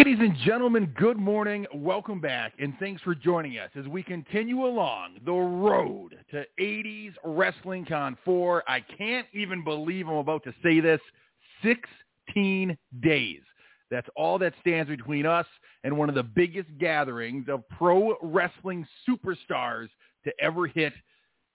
Ladies and gentlemen, good morning. Welcome back, and thanks for joining us as we continue along the road to 80s Wrestling Con 4. I can't even believe I'm about to say this. 16 days. That's all that stands between us and one of the biggest gatherings of pro wrestling superstars to ever hit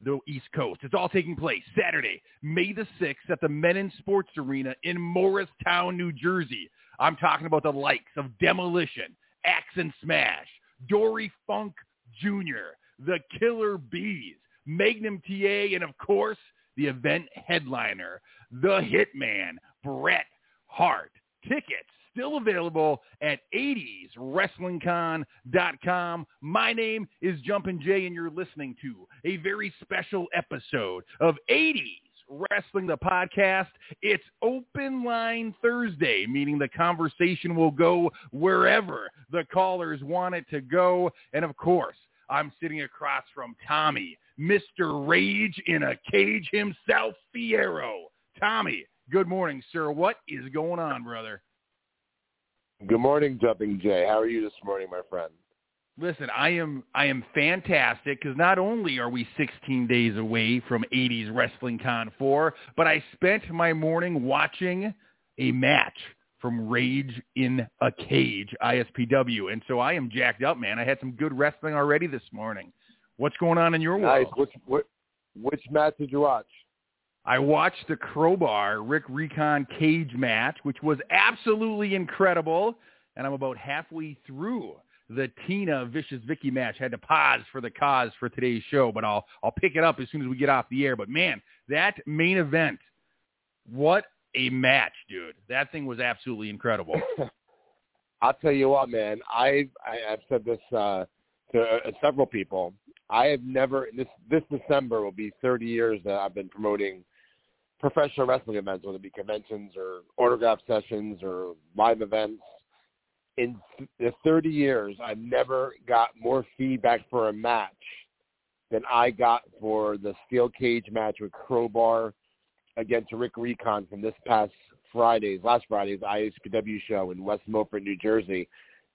the East Coast. It's all taking place Saturday, May the 6th at the Mennen Sports Arena in Morristown, New Jersey. I'm talking about the likes of Demolition, Axe and Smash, Dory Funk Jr., the Killer Bees, Magnum TA, and of course, the event headliner, the Hitman, Bret Hart. Tickets still available at 80swrestlingcon.com. My name is Jumpin' Jay, and you're listening to a very special episode of 80s Wrestling the Podcast. It's Open Line Thursday, meaning the conversation will go wherever the callers want it to go. And of course, I'm sitting across from Tommy, Mr. Rage in a cage himself, Fierro. Tommy, good morning, sir. What is going on, brother? Good morning, Jumping Jay. How are you this morning, my friend? Listen, I am I am fantastic because not only are we 16 days away from 80s Wrestling Con 4, but I spent my morning watching a match from Rage in a Cage, ISPW, and so I am jacked up, man. I had some good wrestling already this morning. What's going on in your nice. world? Which, which which match did you watch? I watched the Crowbar Rick Recon cage match, which was absolutely incredible, and I'm about halfway through the Tina Vicious Vicky match. Had to pause for the cause for today's show, but I'll I'll pick it up as soon as we get off the air. But man, that main event, what a match, dude! That thing was absolutely incredible. I'll tell you what, man. I've I, I've said this uh, to uh, several people. I have never this this December will be 30 years that I've been promoting professional wrestling events, whether it be conventions or autograph sessions or live events. In the 30 years, I've never got more feedback for a match than I got for the steel cage match with Crowbar against Rick Recon from this past Friday's, last Friday's ISPW show in West Milford, New Jersey.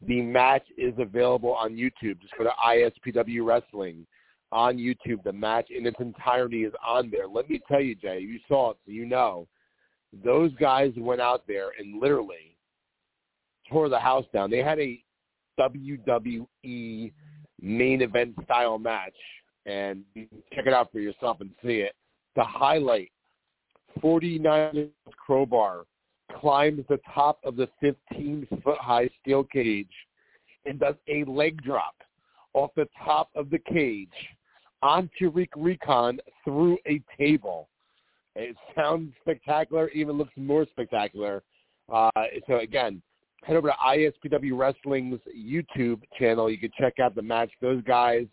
The match is available on YouTube. Just go to ISPW Wrestling on YouTube. The match in its entirety is on there. Let me tell you, Jay, you saw it, so you know. Those guys went out there and literally tore the house down. They had a WWE main event style match, and check it out for yourself and see it. The highlight, 49 crowbar climbs the top of the 15-foot high steel cage and does a leg drop off the top of the cage onto Rick Recon through a table. It sounds spectacular, even looks more spectacular. Uh, so again, head over to ISPW Wrestling's YouTube channel. You can check out the match. Those guys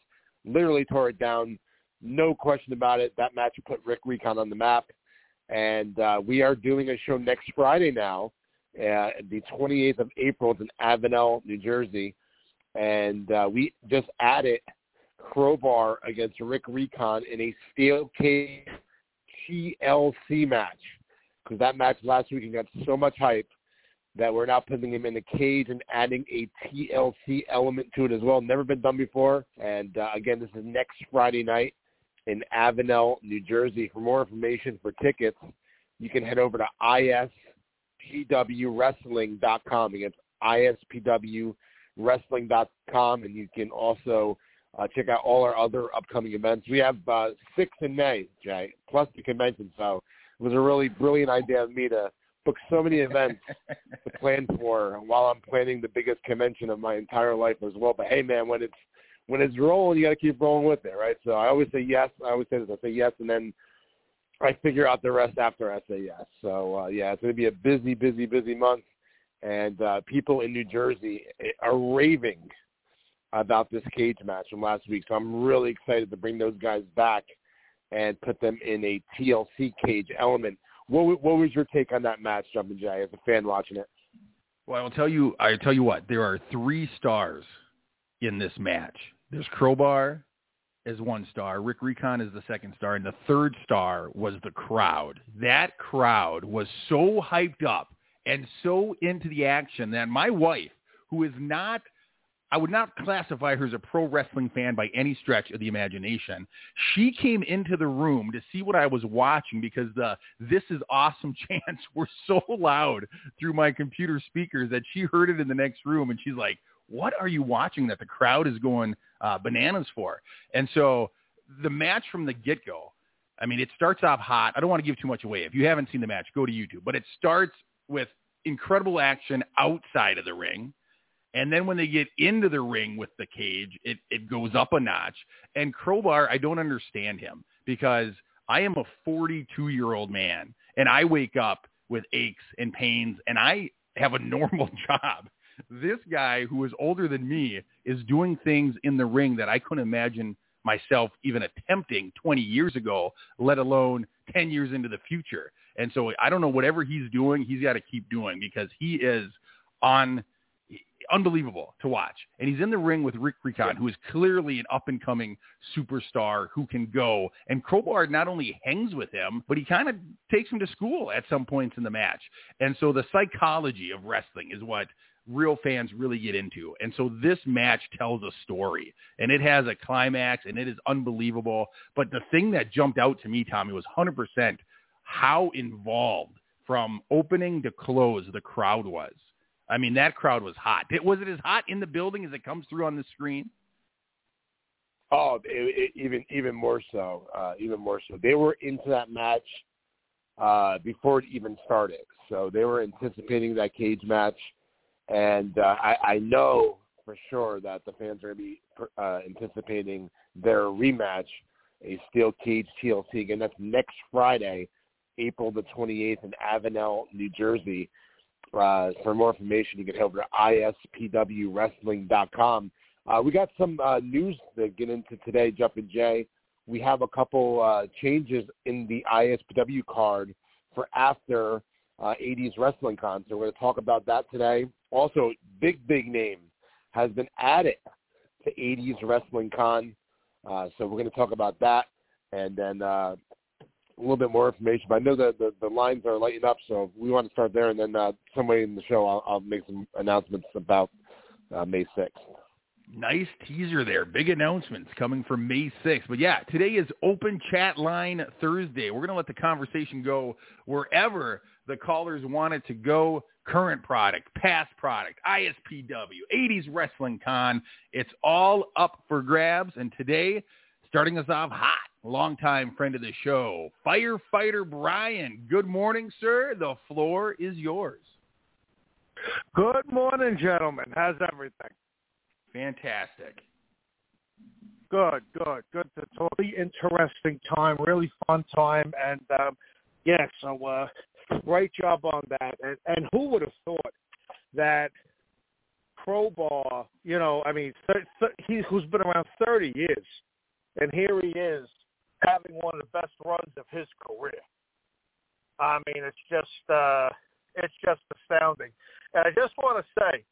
literally tore it down. No question about it. That match put Rick Recon on the map. And uh, we are doing a show next Friday now, uh, the 28th of April. It's in Avenel, New Jersey. And uh, we just added Crowbar against Rick Recon in a steel cage TLC match. Because that match last week got so much hype that we're now putting him in a cage and adding a TLC element to it as well. Never been done before. And uh, again, this is next Friday night in Avenel, New Jersey. For more information for tickets, you can head over to ispwwrestling.com. Again, ispwwrestling.com, and you can also uh, check out all our other upcoming events. We have uh, six in May, Jay, plus the convention. So it was a really brilliant idea of me to book so many events to plan for while I'm planning the biggest convention of my entire life as well. But hey, man, when it's when it's rolling, you got to keep rolling with it, right? So I always say yes. I always say this. I say yes, and then I figure out the rest after I say yes. So uh, yeah, it's going to be a busy, busy, busy month, and uh, people in New Jersey are raving about this cage match from last week. So I'm really excited to bring those guys back and put them in a TLC cage element. What, what was your take on that match, Jumpin' Jay, as a fan watching it? Well, I'll tell you. I tell you what. There are three stars in this match. There's Crowbar as one star, Rick Recon is the second star, and the third star was the crowd. That crowd was so hyped up and so into the action that my wife, who is not I would not classify her as a pro wrestling fan by any stretch of the imagination. She came into the room to see what I was watching because the "This is awesome" chants were so loud through my computer speakers that she heard it in the next room, and she's like, "What are you watching that the crowd is going uh, bananas for?" And so the match from the get go. I mean, it starts off hot. I don't want to give too much away. If you haven't seen the match, go to YouTube. But it starts with incredible action outside of the ring and then when they get into the ring with the cage, it, it goes up a notch. And Crowbar, I don't understand him because I am a 42 year old man and I wake up with aches and pains and I have a normal job. This guy who is older than me is doing things in the ring that I couldn't imagine myself even attempting 20 years ago, let alone 10 years into the future. And so I don't know whatever he's doing, he's got to keep doing because he is on – unbelievable to watch. And he's in the ring with Rick Recon, who is clearly an up-and-coming superstar who can go. And Crowbar not only hangs with him, but he kind of takes him to school at some points in the match. And so the psychology of wrestling is what real fans really get into. And so this match tells a story and it has a climax and it is unbelievable. But the thing that jumped out to me, Tommy, was 100% how involved from opening to close the crowd was. I mean, that crowd was hot. It, Was it as hot in the building as it comes through on the screen? Oh, it, it, even even more so, uh, even more so. They were into that match uh, before it even started, so they were anticipating that cage match, and uh, I, I know for sure that the fans are going to be uh, anticipating their rematch, a steel cage TLC. Again, that's next Friday, April the 28th in Avenel, New Jersey. Uh, for more information, you can head over to ispwwrestling.com. Uh, we got some uh, news to get into today, Jumpin' Jay. We have a couple uh, changes in the ISPW card for after uh, 80s Wrestling Con. So we're going to talk about that today. Also, big, big name has been added to 80s Wrestling Con. Uh, so we're going to talk about that. And then uh, a little bit more information. But I know that the, the lines are lighting up, so we want to start there, and then uh, somewhere in the show I'll, I'll make some announcements about uh, May 6th. Nice teaser there. Big announcements coming from May 6th. But yeah, today is Open Chat Line Thursday. We're going to let the conversation go wherever the callers want it to go. Current product, past product, ISPW, 80s Wrestling Con. It's all up for grabs. And today, starting us off hot, longtime friend of the show, firefighter Brian. Good morning, sir. The floor is yours. Good morning, gentlemen. How's everything? Fantastic. Good, good, good to talk. Really interesting time, really fun time, and um, yeah, so uh, great job on that. And, and who would have thought that Crowbar, you know, I mean, th- th- he who's been around 30 years, and here he is having one of the best runs of his career. I mean, it's just uh, it's just astounding. And I just want to say,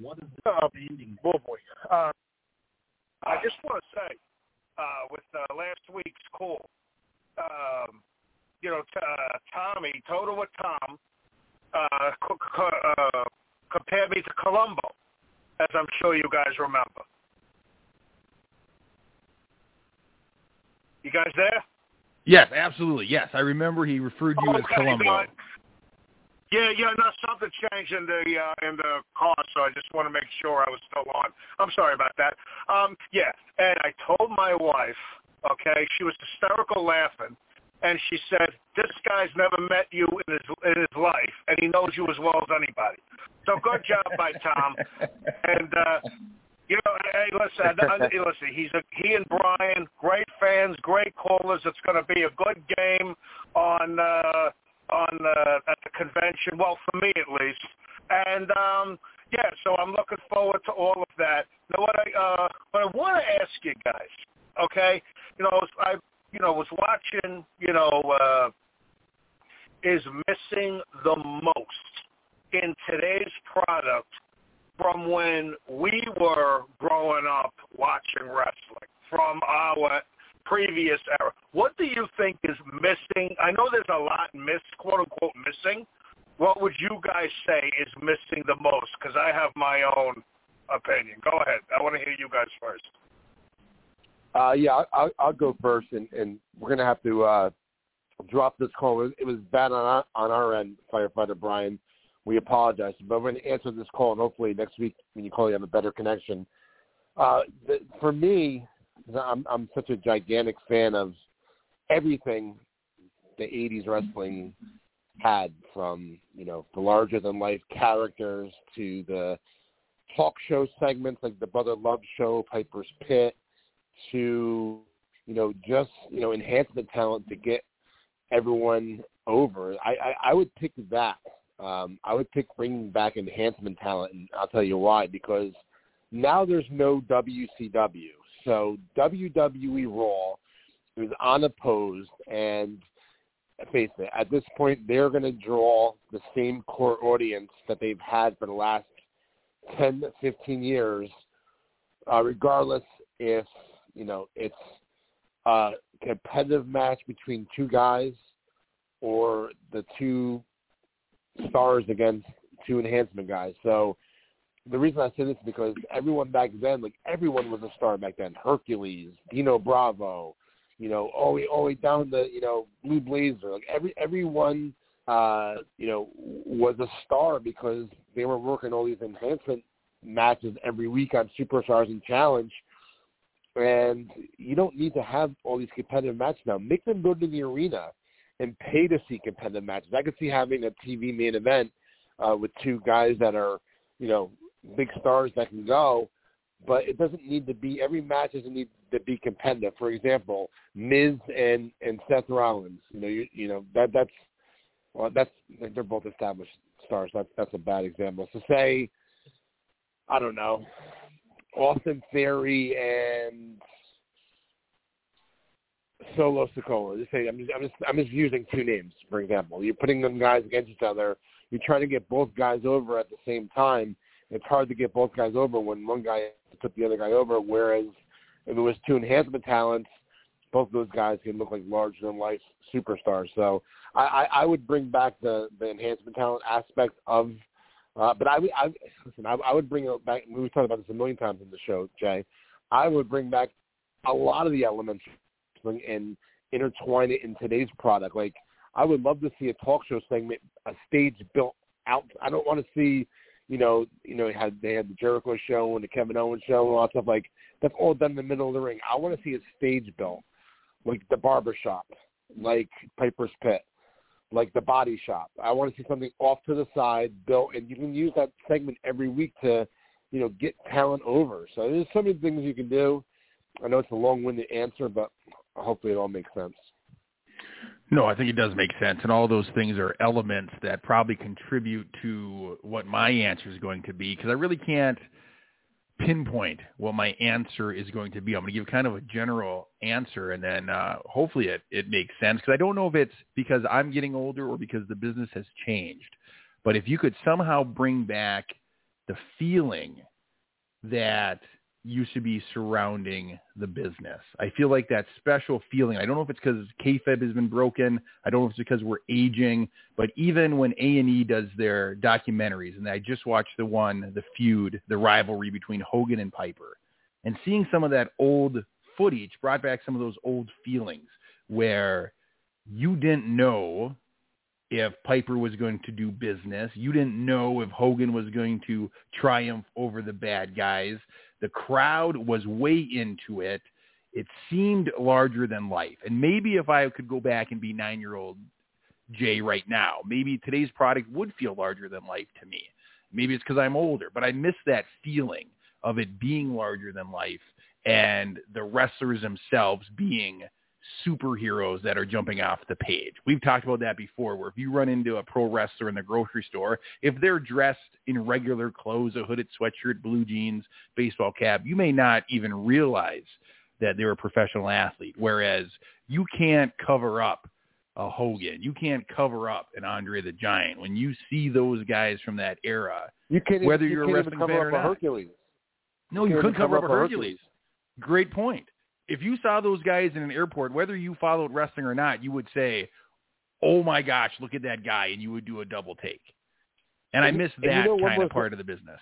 what is the uh, ending? Oh boy, uh, I just want to say, uh, with uh, last week's call, um, you know, t- uh, Tommy, Total with Tom, uh, co- co- uh, compared me to Columbo, as I'm sure you guys remember. You guys there? Yes, absolutely. Yes, I remember he referred to you as Columbo. Yeah, yeah, no, something changed in the uh, in the car, so I just want to make sure I was still on. I'm sorry about that. Um, yeah, and I told my wife, okay, she was hysterical laughing, and she said, "This guy's never met you in his in his life, and he knows you as well as anybody." So good job by Tom, and uh, you know, hey, listen, listen. He's a he and Brian, great fans, great callers. It's going to be a good game on uh, on uh, at the convention. Well, for me at least. And um, yeah, so I'm looking forward to all of that. Now, what I uh, what I want to ask you guys, okay? You know, I you know was watching. You know, uh, is missing the most in today's product from when we were growing up watching wrestling, from our previous era. What do you think is missing? I know there's a lot miss, quote unquote, missing what would you guys say is missing the most? Because I have my own opinion. Go ahead. I want to hear you guys first. Uh, yeah, I'll, I'll go first, and, and we're gonna have to uh, drop this call. It was bad on our, on our end, firefighter Brian. We apologize, but we're going to answer this call, and hopefully next week when you call, you have a better connection. Uh, the, for me, I'm I'm such a gigantic fan of everything the '80s wrestling had, from you know the larger than life characters to the talk show segments like the Brother Love Show, Piper's Pit, to you know just you know enhancement talent to get everyone over. I I, I would pick that. Um, I would pick bringing back enhancement talent, and I'll tell you why. Because now there's no WCW, so WWE Raw is unopposed, and face it, at this point they're going to draw the same core audience that they've had for the last 10, 15 years, uh, regardless if you know it's a competitive match between two guys or the two stars against two enhancement guys. So the reason I say this is because everyone back then, like everyone was a star back then. Hercules, Dino Bravo, you know, all the all the way down the you know Blue Blazer. Like every everyone, uh, you know, was a star because they were working all these enhancement matches every week on Superstars and Challenge. And you don't need to have all these competitive matches now. Make them go to the arena and pay to see competitive matches. I could see having a TV main event uh, with two guys that are, you know, big stars that can go, but it doesn't need to be every match doesn't need to be competitive. For example, Miz and and Seth Rollins. You know, you you know that that's well that's they're both established stars. That's that's a bad example. So say, I don't know, Austin Theory and Solo say I'm just, I'm just I'm just using two names for example. You're putting them guys against each other. You're trying to get both guys over at the same time. It's hard to get both guys over when one guy took the other guy over. Whereas if it was two enhancement talents, both those guys can look like larger than life superstars. So I, I, I would bring back the the enhancement talent aspect of. Uh, but I I, listen. I, I would bring it back. We've talked about this a million times in the show, Jay. I would bring back a lot of the elements and intertwine it in today's product. Like I would love to see a talk show segment, a stage built out. I don't want to see, you know, you know, had they had the Jericho show and the Kevin Owens show and all that stuff. Like that's all done in the middle of the ring. I want to see a stage built, like the barber shop, like Piper's Pit, like the body shop. I want to see something off to the side built, and you can use that segment every week to, you know, get talent over. So there's so many things you can do. I know it's a long-winded answer, but hopefully it all makes sense. No, I think it does make sense, and all those things are elements that probably contribute to what my answer is going to be because I really can't pinpoint what my answer is going to be. I'm going to give kind of a general answer, and then uh, hopefully it it makes sense because I don't know if it's because I'm getting older or because the business has changed. But if you could somehow bring back the feeling that used to be surrounding the business. I feel like that special feeling. I don't know if it's because kayfabe has been broken. I don't know if it's because we're aging. But even when A and E does their documentaries, and I just watched the one, the feud, the rivalry between Hogan and Piper, and seeing some of that old footage brought back some of those old feelings where you didn't know if Piper was going to do business. You didn't know if Hogan was going to triumph over the bad guys. The crowd was way into it. It seemed larger than life. And maybe if I could go back and be nine-year-old Jay right now, maybe today's product would feel larger than life to me. Maybe it's because I'm older, but I miss that feeling of it being larger than life and the wrestlers themselves being – superheroes that are jumping off the page. We've talked about that before, where if you run into a pro wrestler in the grocery store, if they're dressed in regular clothes, a hooded sweatshirt, blue jeans, baseball cap, you may not even realize that they're a professional athlete. Whereas you can't cover up a Hogan. You can't cover up an Andre the Giant. When you see those guys from that era, you can't, whether you are can't a wrestling even cover fan up or a not. Hercules. No, you, couldn't cover up a a Hercules. Great point if you saw those guys in an airport, whether you followed wrestling or not, you would say, oh my gosh, look at that guy, and you would do a double take. And, And- I miss and you that know, kind of part of the business.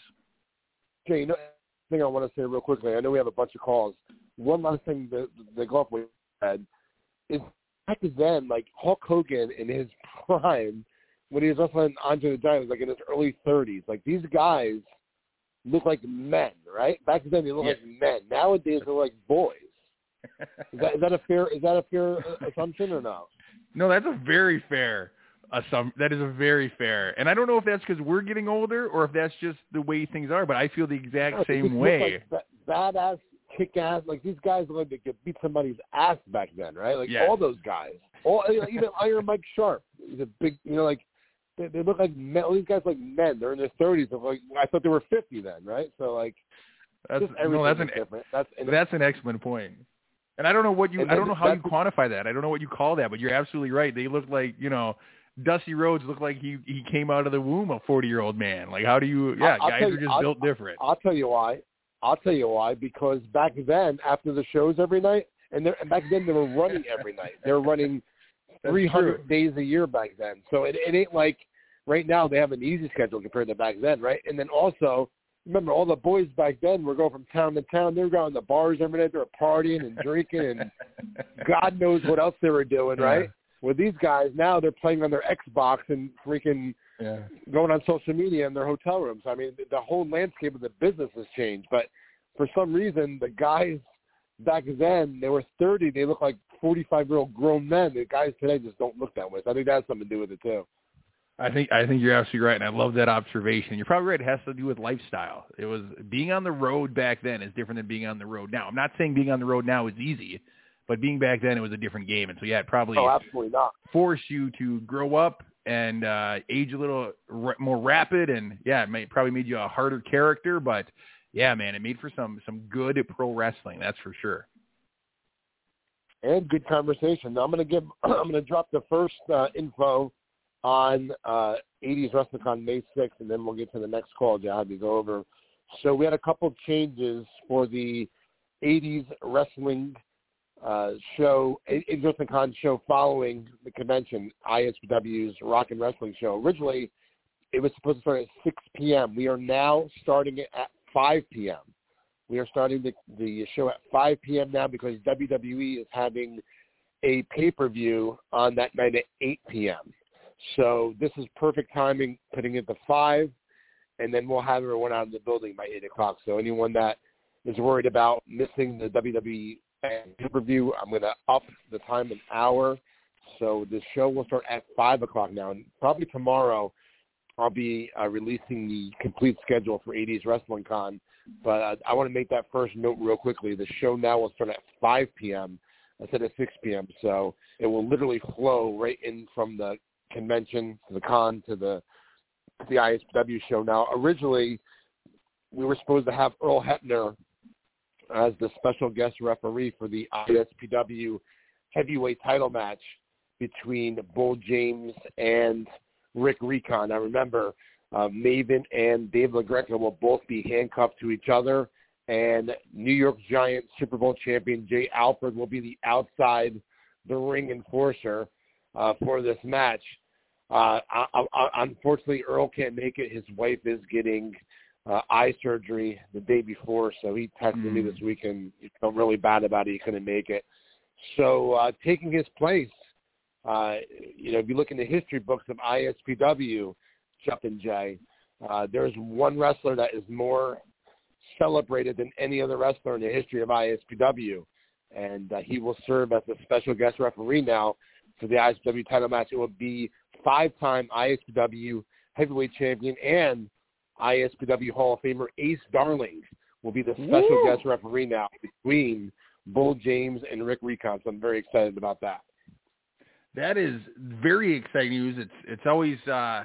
Okay, you know, thing I want to say real quickly. I know we have a bunch of calls. One last thing that the golf had is back then, like Hulk Hogan in his prime, when he was wrestling Andre the Giant, was like in his early 30s. Like these guys look like men, right? Back then they look Yeah. like men. Nowadays they're like boys. Is that is that a fair is that a fair uh, assumption or no? No, that's a very fair assump- That is a very fair. And I don't know if that's because we're getting older or if that's just the way things are, but I feel the exact No, same way. Like ba- badass, kick ass. Like these guys look like they could beat somebody's ass back then, right? Like Yes. all those guys. All even Iron Mike Sharpe. He's a big, you know, like they, they look like men. All these guys like men. They're in their thirties. Like I thought they were fifty then, right? So like That's, no, that's an different. That's and that's an excellent point. And I don't know what you I don't know how you quantify that. I don't know what you call that, but you're absolutely right. They look like, you know, Dusty Rhodes looked like he he came out of the womb a 40-year-old man. Like how do you yeah, I'll guys tell are just I'll- built different. I'll tell you why. I'll tell you why. Because back then, after the shows every night, and, they're- and back then they were running every night. They were running 300 true. days a year back then. So it, it ain't like right now they have an easy schedule compared to back then, right? And then also, remember all the boys back then were going from town to town. They were going to bars every night. They were partying and drinking and God knows what else they were doing, right? With these guys now, they're playing on their Xbox and freaking Yeah. going on social media in their hotel rooms. I mean, the- the whole landscape of the business has changed. But for some reason, the guys back then, they were 30. They look like 45-year-old grown men. The guys today just don't look that way. So I think that has something to do with it, too. I think I think you're absolutely right, and I love that observation. You're probably right. It has to do with lifestyle. It was being on the road back then is different than being on the road now. I'm not saying being on the road now is easy, but being back then it was a different game, and so yeah, it probably Oh, absolutely not. forced you to grow up and uh, age a little r- more rapid, and yeah, it may, probably made you a harder character. But yeah, man, it made for some some good pro wrestling. That's for sure. And good conversation. Now I'm going to give, I'm to drop the first uh, info on uh, 80s WrestleCon May 6th, and then we'll get to the next call, Jihad, to go over. So we had a couple changes for the 80s wrestling uh, show, 80s WrestleCon show following the convention, ISPW's Rock and Wrestling show. Originally, it was supposed to start at 6 p.m. We are now starting it at 5 p.m. We are starting the, the show at 5 p.m. now because WWE is having a pay-per-view on that night at 8 p.m. So this is perfect timing, putting it to 5, and then we'll have everyone out of the building by 8 o'clock. So anyone that is worried about missing the WWE pay-per-view, I'm going to up the time an hour. So the show will start at 5 o'clock now. And probably tomorrow I'll be uh, releasing the complete schedule for 80s Wrestling Con. But uh, I want to make that first note real quickly. The show now will start at 5 p.m. instead of 6 p.m. So it will literally flow right in from the convention to the con to the the ISW show. Now, originally, we were supposed to have Earl Hebner as the special guest referee for the ISPW heavyweight title match between Bull James and Rick Recon. I remember uh, Maven and Dave LaGreca will both be handcuffed to each other, and New York Giants Super Bowl champion Jay Alford will be the outside the ring enforcer uh, for this match. Uh, I, I, unfortunately, Earl can't make it. His wife is getting uh, eye surgery the day before, so he texted me Mm. this week and he felt really bad about it. He couldn't make it. So uh, taking his place, uh, you know, if you look in the history books of ISPW, Chuck and Jay, uh, there's one wrestler that is more celebrated than any other wrestler in the history of ISPW, and uh, he will serve as a special guest referee now for the ISPW title match. It will be five-time ISPW heavyweight champion and ISPW Hall of Famer Ace Darling will be the special Woo! guest referee now between Bull James and Rick Recon. So I'm very excited about that. That is very exciting news. It's it's always uh,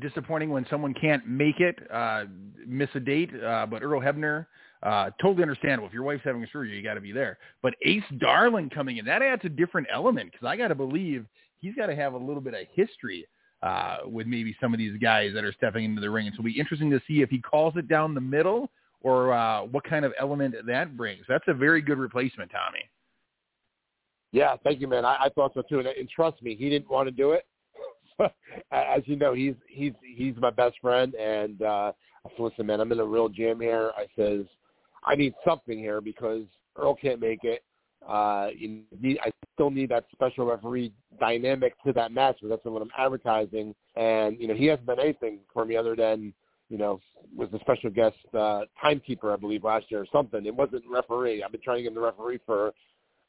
disappointing when someone can't make it, uh, miss a date. Uh, but Earl Hebner, uh, totally understandable. If your wife's having a surgery, you got to be there. But Ace Darling coming in, that adds a different element because I got to believe he's got to have a little bit of history uh, with maybe some of these guys that are stepping into the ring. And so it'll be interesting to see if he calls it down the middle or uh, what kind of element that brings. That's a very good replacement, Tommy. Yeah, thank you, man. I, I thought so too, and, and trust me, he didn't want to do it. As you know, he's he's he's my best friend, and uh, I said, "Listen, man, I'm in a real jam here." I says, "I need something here because Earl can't make it. Uh, you need, I still need that special referee dynamic to that match, but that's what I'm advertising. And you know, he hasn't done anything for me other than you know was the special guest uh, timekeeper, I believe, last year or something. It wasn't referee. I've been trying to get him the referee for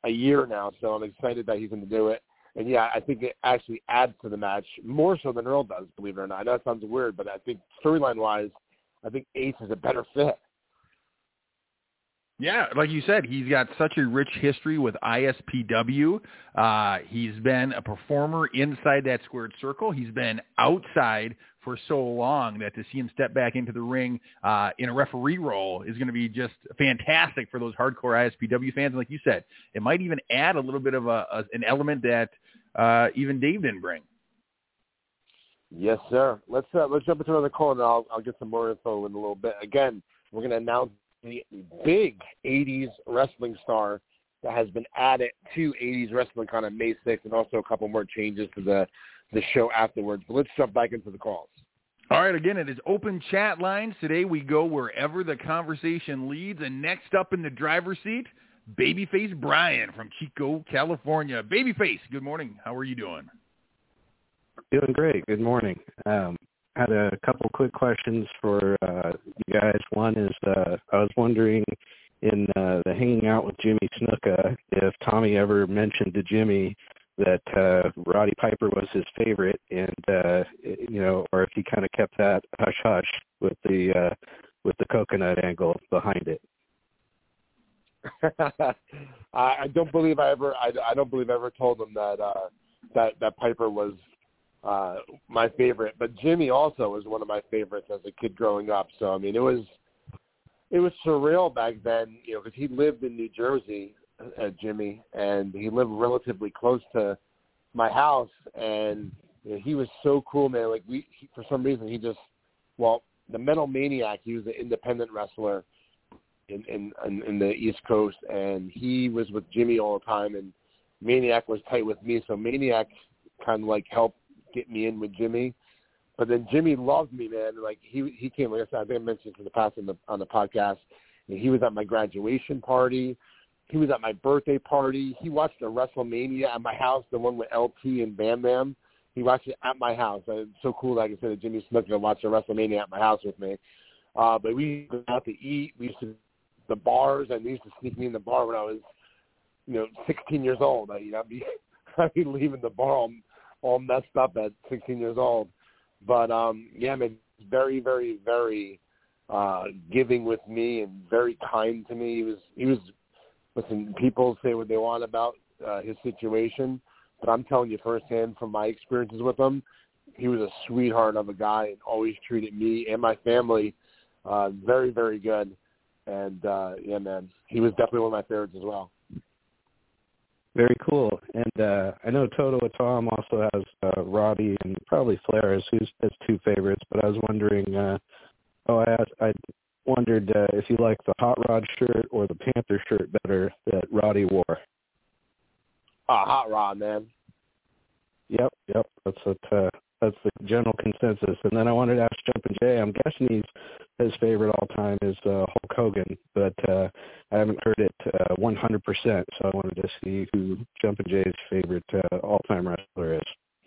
a year now, so I'm excited that he's going to do it. And yeah, I think it actually adds to the match more so than Earl does, believe it or not. I know it sounds weird, but I think storyline wise, I think Ace is a better fit. Yeah, like you said, he's got such a rich history with ISPW. Uh, he's been a performer inside that squared circle. He's been outside for so long that to see him step back into the ring uh, in a referee role is going to be just fantastic for those hardcore ISPW fans. And like you said, it might even add a little bit of a, a an element that uh, even Dave didn't bring. Yes, sir. Let's uh, let's jump into another call, and I'll I'll get some more info in a little bit. Again, we're going to announce the big '80s wrestling star that has been added to '80s wrestling kind of May 6th, and also a couple more changes to the the show afterwards. But let's jump back into the calls. All right, again, it is open chat lines. Today we go wherever the conversation leads. And next up in the driver's seat, Babyface Brian from Chico, California. Babyface, good morning. How are you doing? Doing great. Good morning. Um, had a couple quick questions for uh, you guys. One is uh, I was wondering in uh, the hanging out with Jimmy Snuka if Tommy ever mentioned to Jimmy that uh, Roddy Piper was his favorite, and uh, you know, or if he kind of kept that hush hush with the uh, with the coconut angle behind it. I don't believe I ever. I, I don't believe I ever told him that uh, that that Piper was uh, my favorite. But Jimmy also was one of my favorites as a kid growing up. So I mean, it was it was surreal back then, you know, because he lived in New Jersey, uh, Jimmy, and he lived relatively close to my house, and you know, he was so cool, man. Like we, he, for some reason, he just well, the Metal Maniac. He was an independent wrestler in in in, in the East Coast, and he was with Jimmy all the time, and Maniac was tight with me, so Maniac kind of like helped get me in with Jimmy. But then Jimmy loved me, man. Like he he came, like I said, I think I mentioned in the past on the on the podcast. And he was at my graduation party. He was at my birthday party. He watched the WrestleMania at my house, the one with LT and Bam Bam. He watched it at my house. It's so cool that I say that Jimmy Snuka watched the WrestleMania at my house with me. Uh, but we used to out to eat. We used to the bars, and they used to sneak me in the bar when I was, you know, 16 years old. I, you know, I'd be, I'd be leaving the bar all, all messed up at 16 years old. But um, yeah, man, very, very, very uh, giving with me and very kind to me. He was, he was. Listen, people say what they want about uh, his situation, but I'm telling you firsthand from my experiences with him, he was a sweetheart of a guy and always treated me and my family uh, very, very good. And uh, yeah, man, he was definitely one of my favorites as well. Very cool. And uh, I know Toto Tom also has uh, Roddy and probably Flair as who's as two favorites. But I was wondering. Uh, oh, I asked, I wondered uh, if you like the Hot Rod shirt or the Panther shirt better that Roddy wore. Ah, uh, Hot Rod, man. Yep, yep. That's what uh, that's the general consensus. And then I wanted to ask Jumpin' Jay. I'm guessing he's his favorite all time is uh, Hulk Hogan, but uh, I haven't heard it uh, 100%. So I wanted to see who Jumpin' Jay's favorite uh, all time wrestler is.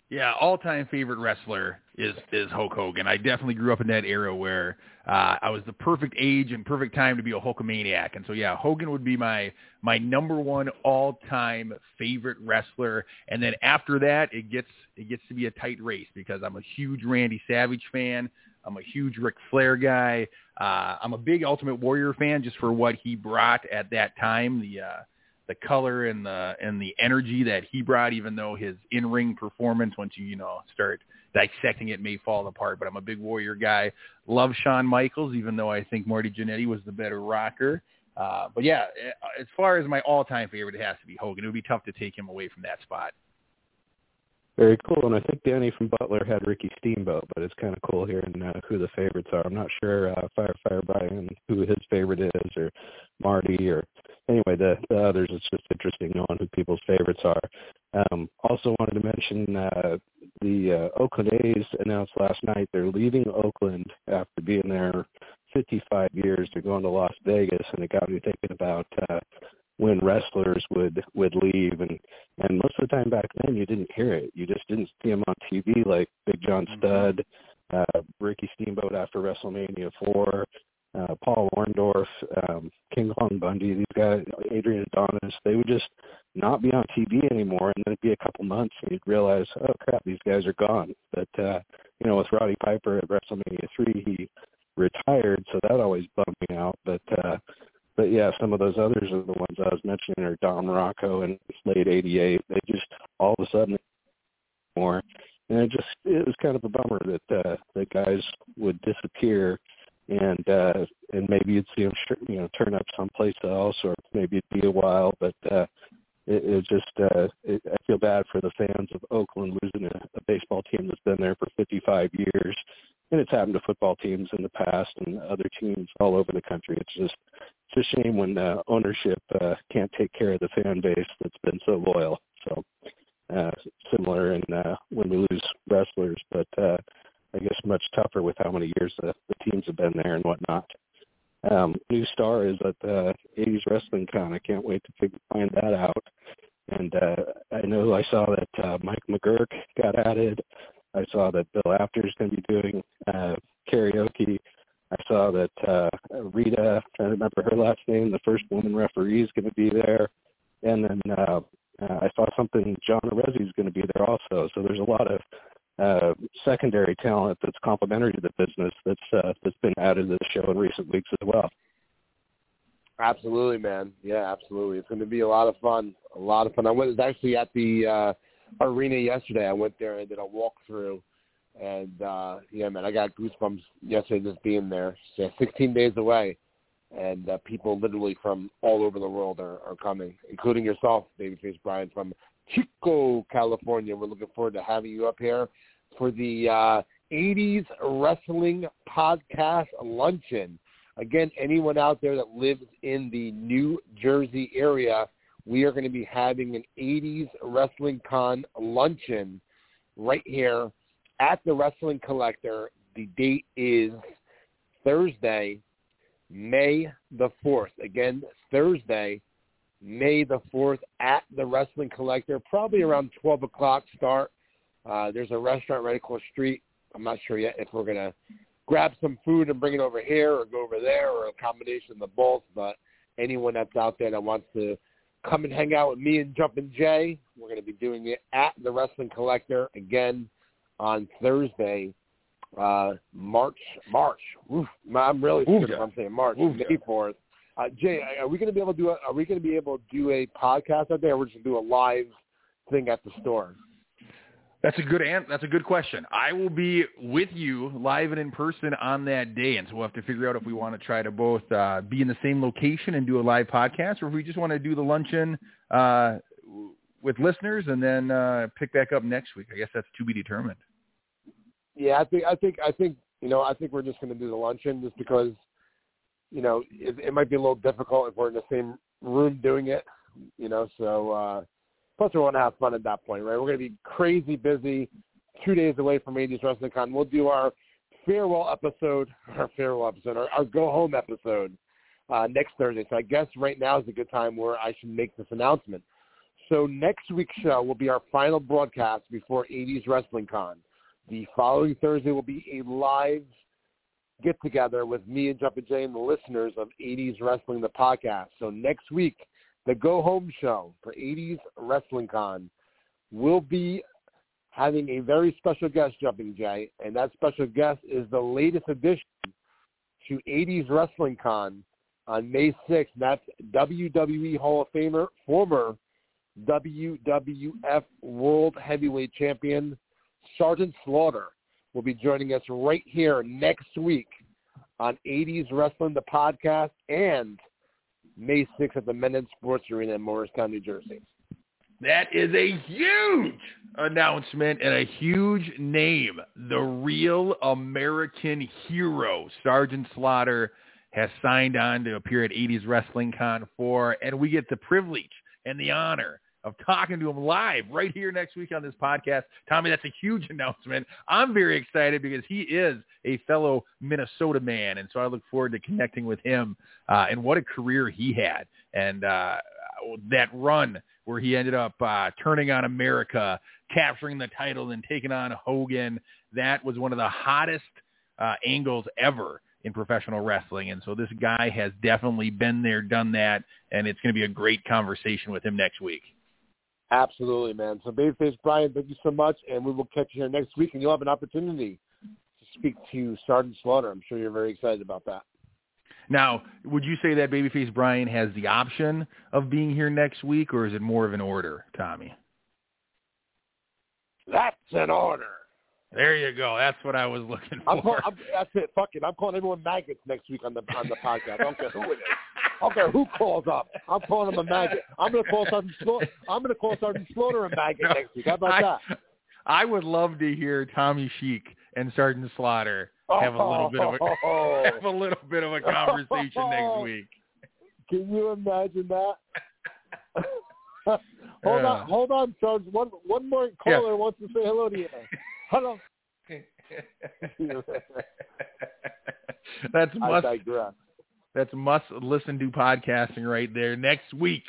Yeah, all-time favorite wrestler is is Hulk Hogan. I definitely grew up in that era where uh, I was the perfect age and perfect time to be a Hulkamaniac, and so yeah, Hogan would be my my number one all-time favorite wrestler. And then after that, it gets it gets to be a tight race because I'm a huge Randy Savage fan. I'm a huge Ric Flair guy. Uh, I'm a big Ultimate Warrior fan just for what he brought at that time. The uh, the color and the and the energy that he brought, even though his in ring performance, once you you know start dissecting it, may fall apart. But I'm a big Warrior guy. Love Shawn Michaels, even though I think Marty Jannetty was the better rocker. Uh, but yeah, as far as my all-time favorite, it has to be Hogan. It would be tough to take him away from that spot. Very cool. And I think Danny from Butler had Ricky Steamboat, but it's kind of cool hearing uh, who the favorites are. I'm not sure uh, Fire Fire Brian who his favorite is, or Marty, or anyway, the, the others, it's just interesting knowing who people's favorites are. Um, also wanted to mention uh, the uh, Oakland A's announced last night they're leaving Oakland after being there 55 years. They're going to Las Vegas, and it got me thinking about uh, when wrestlers would would leave, and and most of the time back then you didn't hear it. You just didn't see them on TV like Big John mm-hmm. Studd, uh, Ricky Steamboat after WrestleMania four uh, Paul Orndorff, um, King Kong Bundy, these guys, Adrian Adonis, they would just not be on TV anymore, and then it'd be a couple months, and you'd realize, oh crap, these guys are gone. But uh, you know, with Roddy Piper at WrestleMania three, he retired, so that always bummed me out. But uh, but yeah, some of those others are the ones I was mentioning are Don Muraco in late '88. They just all of a sudden more, and it just it was kind of a bummer that uh, the guys would disappear and uh and maybe you'd see him you know turn up someplace else or maybe it'd be a while but uh it, it just uh it, I feel bad for the fans of Oakland losing a, a baseball team that's been there for 55 years and it's happened to football teams in the past and other teams all over the country. It's just it's a shame when uh, ownership uh can't take care of the fan base that's been so loyal. So uh similar in uh when we lose wrestlers but uh I guess much tougher with how many years the, the teams have been there and whatnot. Um, new star is at the 80s Wrestling Con. I can't wait to find that out. And uh, I know I saw that uh, Mike McGuirk got added. I saw that Bill Apter is going to be doing uh, karaoke. I saw that uh, Rita, trying to remember her last name, the first woman referee is going to be there. And then uh, uh, I saw something John Arezzi is going to be there also. So there's a lot of uh, secondary talent that's complementary to the business that's uh, that's been added to the show in recent weeks as well. Absolutely, man. Yeah, absolutely. It's going to be a lot of fun. A lot of fun. I was actually at the uh, arena yesterday. I went there and did a walkthrough, and uh, yeah, man, I got goosebumps yesterday just being there. So 16 days away, and uh, people literally from all over the world are, are coming, including yourself, Babyface Brian from Chico, California. We're looking forward to having you up here for the uh, 80s Wrestling Podcast Luncheon. Again, anyone out there that lives in the New Jersey area, we are going to be having an 80s Wrestling Con luncheon right here at the Wrestling Collector. The date is Thursday, May the 4th. Again, Thursday, May the 4th at the Wrestling Collector, probably around 12 o'clock start. Uh, there's a restaurant right across the street. I'm not sure yet if we're going to grab some food and bring it over here or go over there or a combination of the both. But anyone that's out there that wants to come and hang out with me and Jumpin' Jay, we're going to be doing it at the Wrestling Collector again on Thursday, uh, March. March. Oof, I'm really scared if I'm saying March. Oof, May 4th. Uh, Jay, are we going to be able to do a, Are we going to be able to do a podcast out there? Or we're just going to do a live thing at the store. That's a good an- That's a good question. I will be with you live and in person on that day, and so we'll have to figure out if we want to try to both uh, be in the same location and do a live podcast, or if we just want to do the luncheon uh, with listeners and then uh, pick back up next week. I guess that's to be determined. Yeah, I think I think I think you know I think we're just going to do the luncheon just because you know it, it might be a little difficult if we're in the same room doing it. You know, so. uh Plus, we want to have fun at that point, right? We're going to be crazy busy two days away from 80s Wrestling Con. We'll do our farewell episode, our farewell episode, our, our go home episode uh, next Thursday. So I guess right now is a good time where I should make this announcement. So next week's show will be our final broadcast before 80s Wrestling Con. The following Thursday will be a live get together with me and Jumpin' Jay and the listeners of 80s Wrestling the podcast. So next week the Go Home Show for 80s Wrestling Con will be having a very special guest, Jumping Jay, and that special guest is the latest addition to 80s Wrestling Con on May 6th. That's WWE Hall of Famer, former WWF World Heavyweight Champion Sergeant Slaughter will be joining us right here next week on 80s Wrestling, the podcast, and – May 6th at the Mennen Sports Arena in Morristown, New Jersey. That is a huge announcement and a huge name. The real American hero, Sergeant Slaughter, has signed on to appear at 80s Wrestling Con 4, and we get the privilege and the honor of talking to him live right here next week on this podcast. Tommy, that's a huge announcement. I'm very excited because he is a fellow Minnesota man, and so I look forward to connecting with him uh, and what a career he had and uh, that run where he ended up uh, turning on America, capturing the title, and taking on Hogan. That was one of the hottest uh, angles ever in professional wrestling. And so this guy has definitely been there, done that, and it's going to be a great conversation with him next week. Absolutely, man. So Babyface Brian, thank you so much, and we will catch you here next week, and you'll have an opportunity to speak to Sergeant Slaughter. I'm sure you're very excited about that. Now, would you say that Babyface Brian has the option of being here next week, or is it more of an order, Tommy? That's an order. There you go. That's what I was looking for. I'm call, I'm, that's it. Fuck it. I'm calling everyone maggots next week on the on the podcast. I don't care who it is. I don't care who calls up. I'm calling them a maggot. I'm going to call Sergeant Slaughter. I'm going to call Sergeant Slaughter a maggot no, next week. How about I, that? I would love to hear Tommy Sheik and Sergeant Slaughter have a little bit of a oh. have a little bit of a conversation next week. Can you imagine that? hold on, hold on, Sergeant. One one more caller yeah. wants to say hello to you. Hello. that's must. That's must listen to podcasting right there. Next week,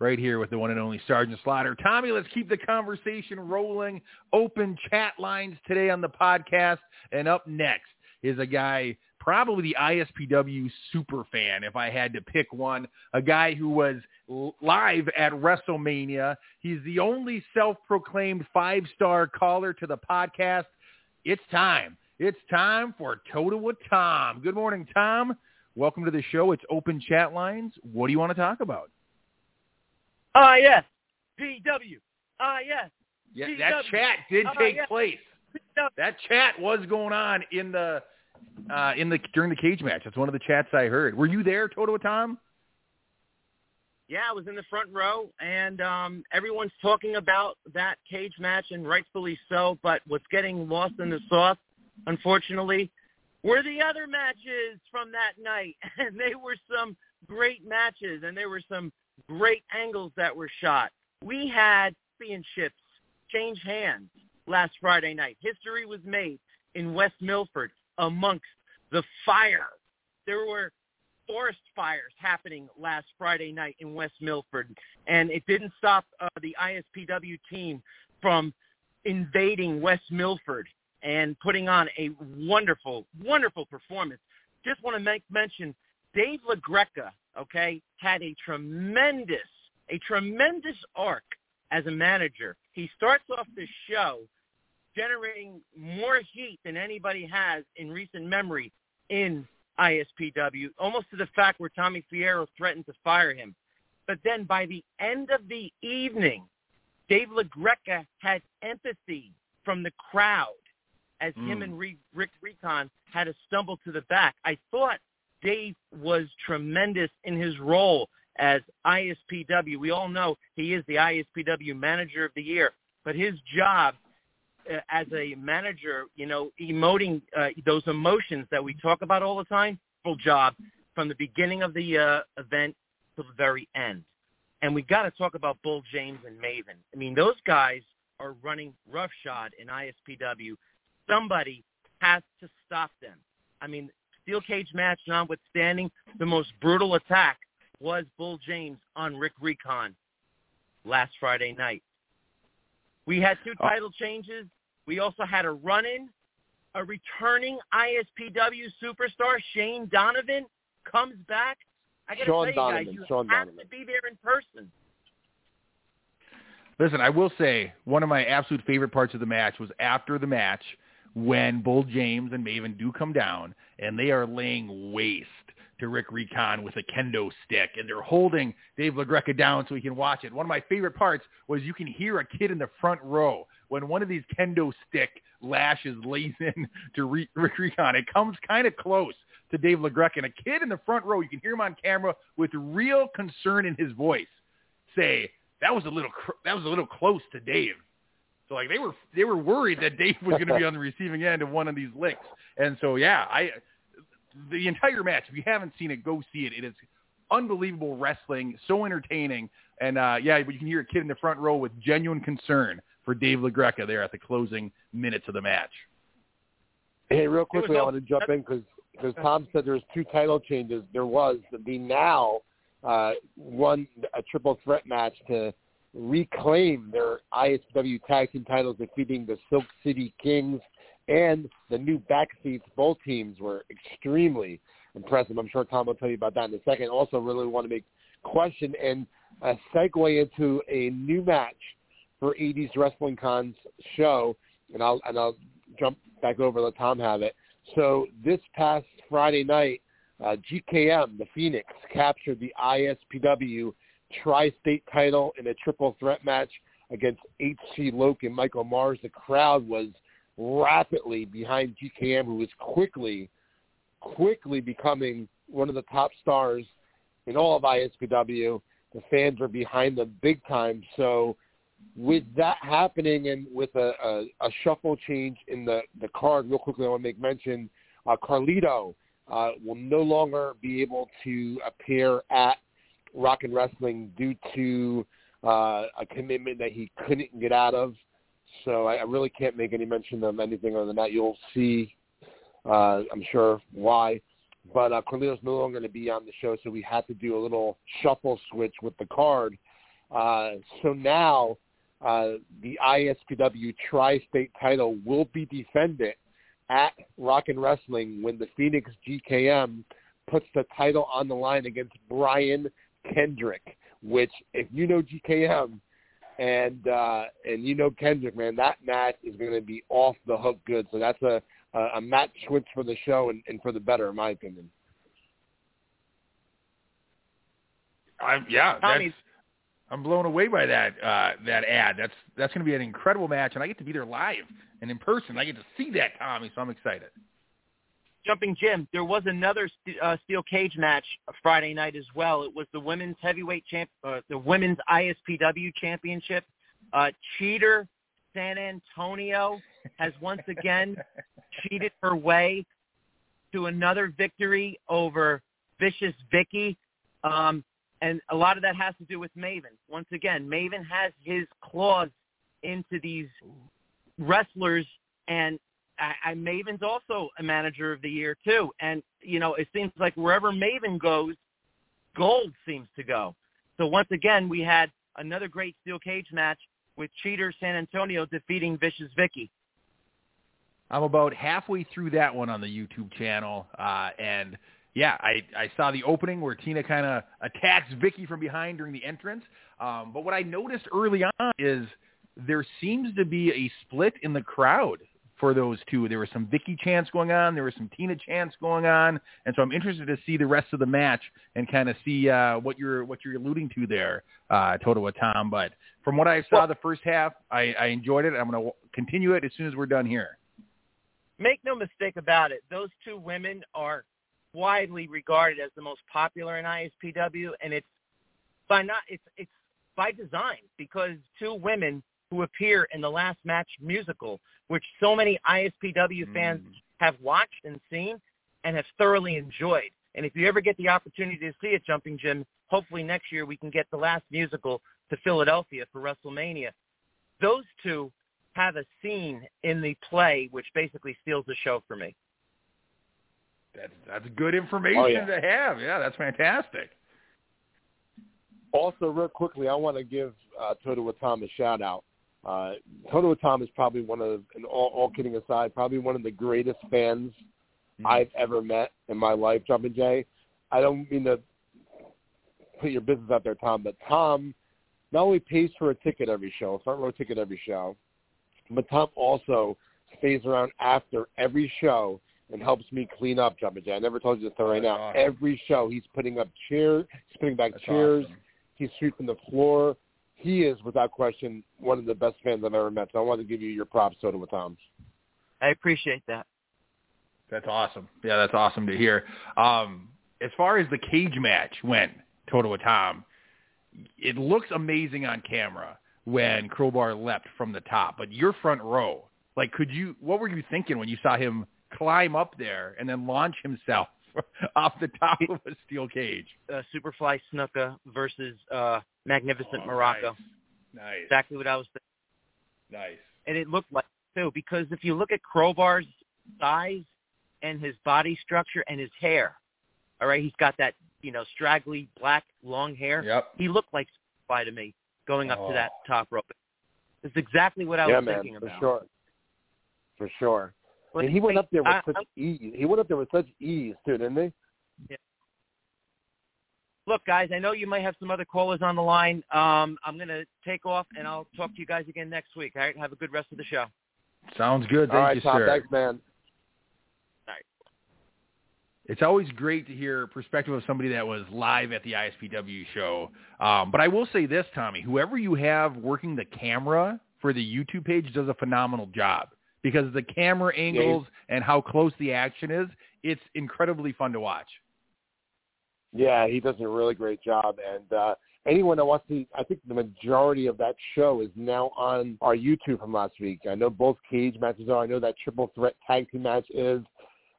right here with the one and only Sergeant Slaughter. Tommy, let's keep the conversation rolling. Open chat lines today on the podcast. And up next is a guy, probably the ISPW super fan, if I had to pick one, a guy who was live at WrestleMania. He's the only self-proclaimed five-star caller to the podcast. It's time. It's time for Toto with Tom. Good morning, Tom. Welcome to the show. It's open chat lines. What do you want to talk about? Ah, uh, yes. PW. Ah, uh, yes. Yeah, PW. that chat did uh, take yes. place. That chat was going on in the uh, in the during the cage match. That's one of the chats I heard. Were you there, Toto with Tom? Yeah, I was in the front row, and um, everyone's talking about that cage match, and rightfully so. But what's getting lost in the sauce, unfortunately, were the other matches from that night, and they were some great matches, and there were some great angles that were shot. We had championships change hands last Friday night. History was made in West Milford amongst the fire. There were forest fires happening last Friday night in West Milford, and it didn't stop uh, the ISPW team from invading West Milford and putting on a wonderful, wonderful performance. Just want to make mention Dave LaGreca, okay, had a tremendous, a tremendous arc as a manager. He starts off the show generating more heat than anybody has in recent memory in ISPW, almost to the fact where Tommy Fierro threatened to fire him. But then by the end of the evening, Dave LaGreca had empathy from the crowd as mm. him and Rick Recon had to stumble to the back. I thought Dave was tremendous in his role as ISPW. We all know he is the ISPW Manager of the Year, but his job as a manager, you know, emoting uh, those emotions that we talk about all the time, full job from the beginning of the uh, event to the very end. And we got to talk about Bull James and Maven. I mean, those guys are running roughshod in ISPW. Somebody has to stop them. I mean, steel cage match notwithstanding, the most brutal attack was Bull James on Rick Recon last Friday night. We had two oh. title changes. We also had a run-in. A returning ISPW superstar, Shane Donovan, comes back. I got to tell you Donovan, guys, you Sean have Donovan. to be there in person. Listen, I will say one of my absolute favorite parts of the match was after the match when Bull James and Maven do come down and they are laying waste to Rick Recon with a kendo stick, and they're holding Dave LaGreca down so he can watch it. One of my favorite parts was you can hear a kid in the front row when one of these kendo stick lashes lays in to Rick Recon. It comes kind of close to Dave LaGreca, and a kid in the front row, you can hear him on camera with real concern in his voice, say that was a little cr- that was a little close to Dave. So like they were they were worried that Dave was going to be on the receiving end of one of these licks. And so yeah, I the entire match. If you haven't seen it, go see it. It is unbelievable wrestling, so entertaining, and uh, yeah, but you can hear a kid in the front row with genuine concern for Dave LaGreca there at the closing minutes of the match. Hey, real quickly, I want to jump in because because Tom said there was two title changes. There was the now uh, won a triple threat match to reclaim their ISW tag team titles, defeating the Silk City Kings and the new backseats. Both teams were extremely impressive. I'm sure Tom will tell you about that in a second. Also, really want to make question and a segue into a new match for 80s Wrestling Con's show, and I'll and I'll jump back over let Tom have it. So this past Friday night, uh, GKM, the Phoenix, captured the ISPW tri-state title in a triple threat match against HC Loc and Michael Mars. The crowd was rapidly behind GKM, who is quickly, quickly becoming one of the top stars in all of ISPW. The fans are behind them big time. So with that happening and with a, a, a shuffle change in the, the card, real quickly I want to make mention, uh, Carlito uh, will no longer be able to appear at Rock and Wrestling due to uh, a commitment that he couldn't get out of. So I, I really can't make any mention of anything other than that. You'll see, uh, I'm sure, why. But uh, Carlito's no longer going to be on the show, so we had to do a little shuffle switch with the card. Uh, so now uh, the ISPW Tri-State title will be defended at Rock and Wrestling when the Phoenix GKM puts the title on the line against Brian Kendrick. Which, if you know GKM and uh, and you know Kendrick, man, that match is going to be off the hook good. So that's a a, a match switch for the show and, and for the better, in my opinion. I'm, yeah, that's, I'm blown away by that uh, that ad. That's that's going to be an incredible match, and I get to be there live and in person. I get to see that, Tommy, so I'm excited. Jumping Jim, there was another uh, steel cage match Friday night as well. It was the women's heavyweight champ, uh, the women's ISPW championship. Uh, cheater San Antonio has once again cheated her way to another victory over Vicious Vicky. Um, and a lot of that has to do with Maven. Once again, Maven has his claws into these wrestlers, and I, I, Maven's also a manager of the year too. And you know, it seems like wherever Maven goes, gold seems to go. So once again, we had another great steel cage match with Cheater San Antonio defeating Vicious Vicky. I'm about halfway through that one on the YouTube channel, uh, and yeah, I, I saw the opening where Tina kind of attacks Vicky from behind during the entrance. Um, but what I noticed early on is there seems to be a split in the crowd for those two. There was some Vicky chants going on. There was some Tina chants going on. And so I'm interested to see the rest of the match and kind of see uh, what you're what you're alluding to there, uh, Toto Tom. But from what I saw the first half, I, I enjoyed it. I'm going to continue it as soon as we're done here. Make no mistake about it. Those two women are widely regarded as the most popular in ISPW, and it's by not it's it's by design because two women who appear in the last match musical, which so many ISPW mm. fans have watched and seen and have thoroughly enjoyed. And if you ever get the opportunity to see it, Jumping Jim, hopefully next year we can get the last musical to Philadelphia for WrestleMania. Those two have a scene in the play which basically steals the show for me. That's that's good information oh, yeah. to have. Yeah, that's fantastic. Also, real quickly, I want to give uh, Toto Atam a shout out. Uh, Toto Atam is probably one of, and all, all kidding aside, probably one of the greatest fans mm-hmm. I've ever met in my life. Jumping Jay, I don't mean to put your business out there, Tom, but Tom not only pays for a ticket every show, a front row ticket every show, but Tom also stays around after every show and helps me clean up Jumpin' Jay. I never told you this right now. Awesome. Every show he's putting up chairs, he's putting back That's chairs, awesome. he's sweeping the floor. He is, without question, one of the best fans I've ever met. So I want to give you your props, Soda with Tom. I appreciate that. That's awesome. Yeah, that's awesome to hear. Um, as far as the cage match went, Toto with Tom, it looks amazing on camera when Crowbar leapt from the top. But your front row, like, could you? What were you thinking when you saw him climb up there and then launch himself off the top of a steel cage. Uh, Superfly Snuka versus uh, Magnificent Oh, Muraco. Nice. nice. Exactly what I was thinking. Nice. And it looked like too because if you look at Crowbar's size and his body structure and his hair, all right, he's got that you know straggly black long hair. Yep. He looked like Superfly to me going up Oh. to that top rope. It's exactly what I yeah, was man, thinking for sure. For sure. But and he went I- up there with I- such I'm- ease. He went up there with such ease too, didn't he? Yeah. look, guys, I know you might have some other callers on the line. Um, I'm going to take off, and I'll talk to you guys again next week. All right, have a good rest of the show. Sounds good. Thank All right, you, Tom. sir. Thanks, man. All right. It's always great to hear perspective of somebody that was live at the ISPW show. Um, but I will say this, Tommy, whoever you have working the camera for the YouTube page does a phenomenal job because the camera angles and how close the action is, it's incredibly fun to watch. Yeah, he does a really great job. And uh, anyone that wants to, I think the majority of that show is now on our YouTube from last week. I know both cage matches are. I know that triple threat tag team match is.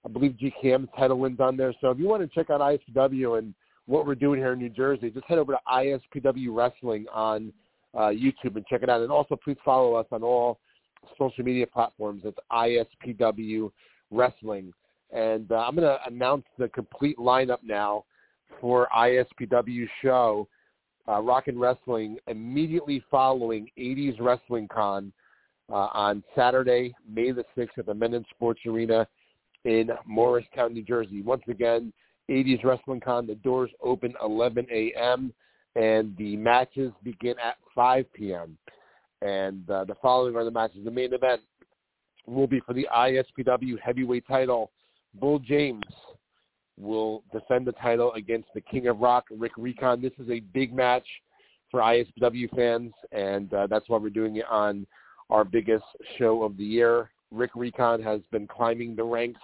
I believe GKM's title wins on there. So if you want to check out ISPW and what we're doing here in New Jersey, just head over to ISPW Wrestling on uh, YouTube and check it out. And also please follow us on all social media platforms. It's ISPW Wrestling. And uh, I'm going to announce the complete lineup now for ISPW show, uh, Rock and Wrestling, immediately following 80s Wrestling Con uh, on Saturday, May the 6th at the Mennen Sports Arena in Morristown, New Jersey. Once again, 80s Wrestling Con, the doors open 11 a.m. and the matches begin at 5 p.m. And uh, the following are the matches. The main event will be for the ISPW heavyweight title. Bull James will defend the title against the King of Rock, Rick Recon. This is a big match for ISPW fans, and uh, that's why we're doing it on our biggest show of the year. Rick Recon has been climbing the ranks,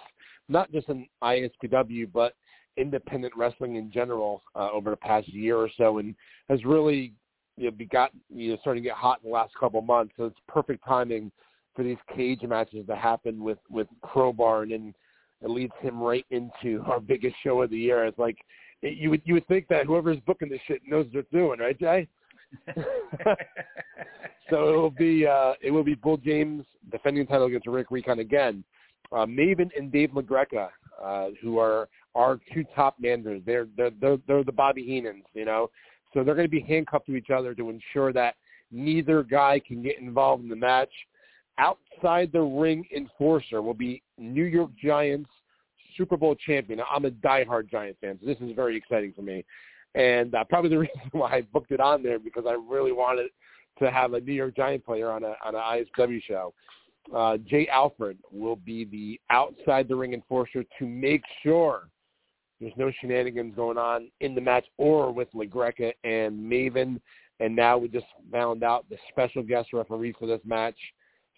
not just in ISPW, but independent wrestling in general uh, over the past year or so, and has really you know, be got, you know, starting to get hot in the last couple of months. So it's perfect timing for these cage matches to happen with with Crowbar, and then it leads him right into our biggest show of the year. It's like it, you would you would think that whoever's booking this shit knows what they're doing, right, Jay? so it will be uh, it will be Bull James defending the title against Rick Recon again. Uh, Maven and Dave LaGreca, uh, who are our two top managers. They're they're they're, they're the Bobby Heenans, you know. So they're going to be handcuffed to each other to ensure that neither guy can get involved in the match. Outside the ring enforcer will be New York Giants Super Bowl champion. I'm a diehard Giant fan, so this is very exciting for me. And uh, probably the reason why I booked it on there because I really wanted to have a New York Giant player on a on an ISW show. Uh, Jay Alford will be the outside the ring enforcer to make sure there's no shenanigans going on in the match or with LaGreca and Maven. And now we just found out the special guest referee for this match,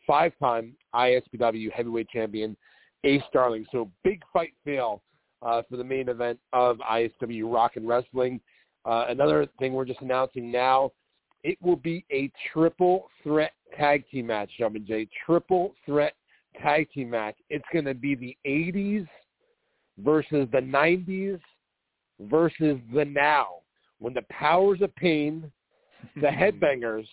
five-time ISPW heavyweight champion Ace Starling. So big fight fail uh, for the main event of ISW Rock and Wrestling. Uh, another thing we're just announcing now, it will be a triple threat tag team match, Jumpin' Jay. Triple threat tag team match. It's going to be the 80s versus the 90s versus the now. When the powers of pain, the headbangers,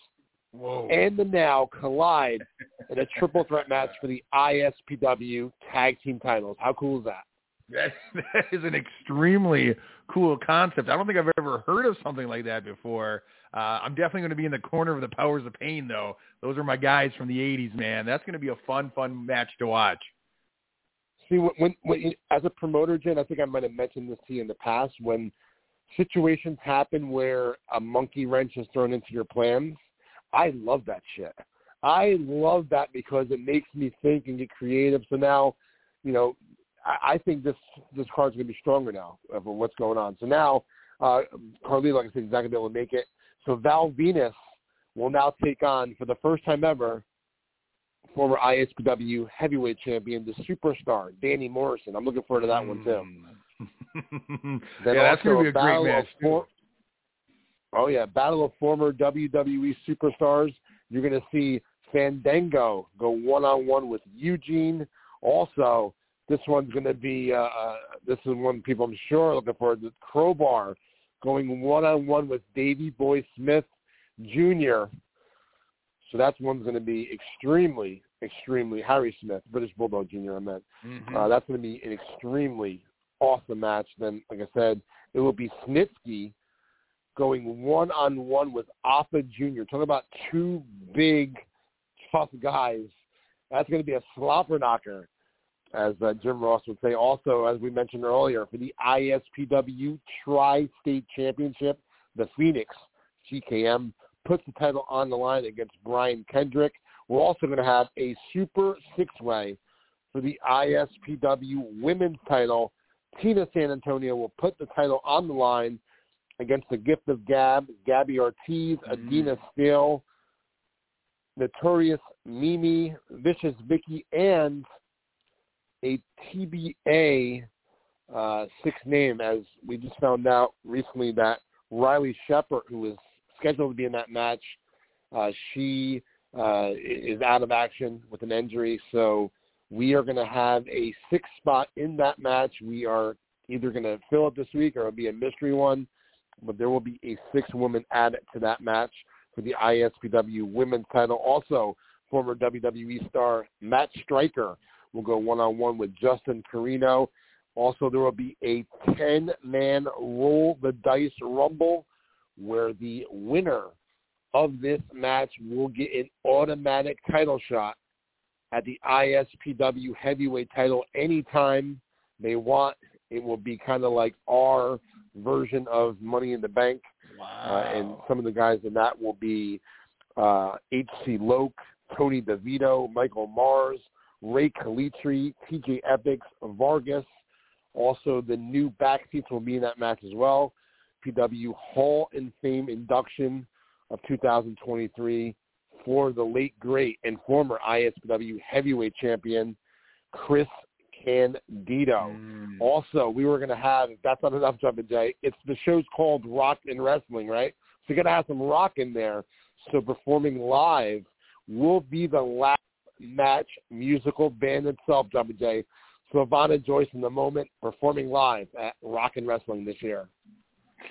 Whoa. and the now collide in a triple threat match for the ISPW tag team titles. How cool is that? That, that is an extremely cool concept. I don't think I've ever heard of something like that before. Uh, I'm definitely going to be in the corner of the Powers of Pain, though. Those are my guys from the '80s, man. That's going to be a fun, fun match to watch. See, when, when, as a promoter, Jen, I think I might have mentioned this to you in the past. When situations happen where a monkey wrench is thrown into your plans, I love that shit. I love that because it makes me think and get creative. So now, you know, I, I think this this card's going to be stronger now for what's going on. So now, uh, Carly, like I said, is not going to be able to make it. So Val Venis will now take on, for the first time ever, former ISPW heavyweight champion, the superstar, Danny Morrison. I'm looking forward to that one, too. Mm. Yeah, that's going to be a great match. for- oh yeah, battle of former WWE superstars. You're going to see Fandango go one on one with Eugene. Also, This one's going to be, uh, uh, this is one people I'm sure are looking forward to. Crowbar going one-on-one with Davy Boy Smith Jr. So that's one's going to be extremely, extremely, Harry Smith, British Bulldog Jr. I meant. Mm-hmm. Uh, that's going to be an extremely awesome match. Then, like I said, it will be Snitsky going one-on-one with Afa Jr. Talking about two big, tough guys. That's going to be a slobberknocker, as uh, Jim Ross would say. Also, as we mentioned earlier, for the ISPW Tri-State Championship, the Phoenix GKM puts the title on the line against Brian Kendrick. We're also going to have a Super Six-Way for the ISPW Women's title. Tina San Antonio will put the title on the line against the Gift of Gab, Gabby Ortiz, Mm. Adina Steele, Notorious Mimi, Vicious Vicky, and a TBA uh, six name, as we just found out recently that Riley Shepard, who was scheduled to be in that match, uh, she uh, is out of action with an injury. So we are going to have a six spot in that match. We are either going to fill it this week or it'll be a mystery one, but there will be a six woman added to that match for the ISPW women's title. Also, former WWE star Matt Striker will go one-on-one with Justin Carino. Also, there will be a 10-man roll the dice rumble where the winner of this match will get an automatic title shot at the ISPW heavyweight title anytime they want. It will be kind of like our version of Money in the Bank. Wow. Uh, and some of the guys in that will be uh, H.C. Loke, Tony DeVito, Michael Mars, Ray Calitri, T.J. Epics, Vargas. Also, the new backseats will be in that match as well. PW Hall and Fame induction of 2023 for the late great and former ISPW heavyweight champion Chris Candido. Mm. Also, we were going to have, if that's not enough, Jumpin' Jay, it's the show's called Rock and Wrestling, right? So you're going to have some rock in there. So performing live will be the last match musical band itself, Jumpin' Jay. Savannah Joyce in the moment performing live at Rock and Wrestling this year.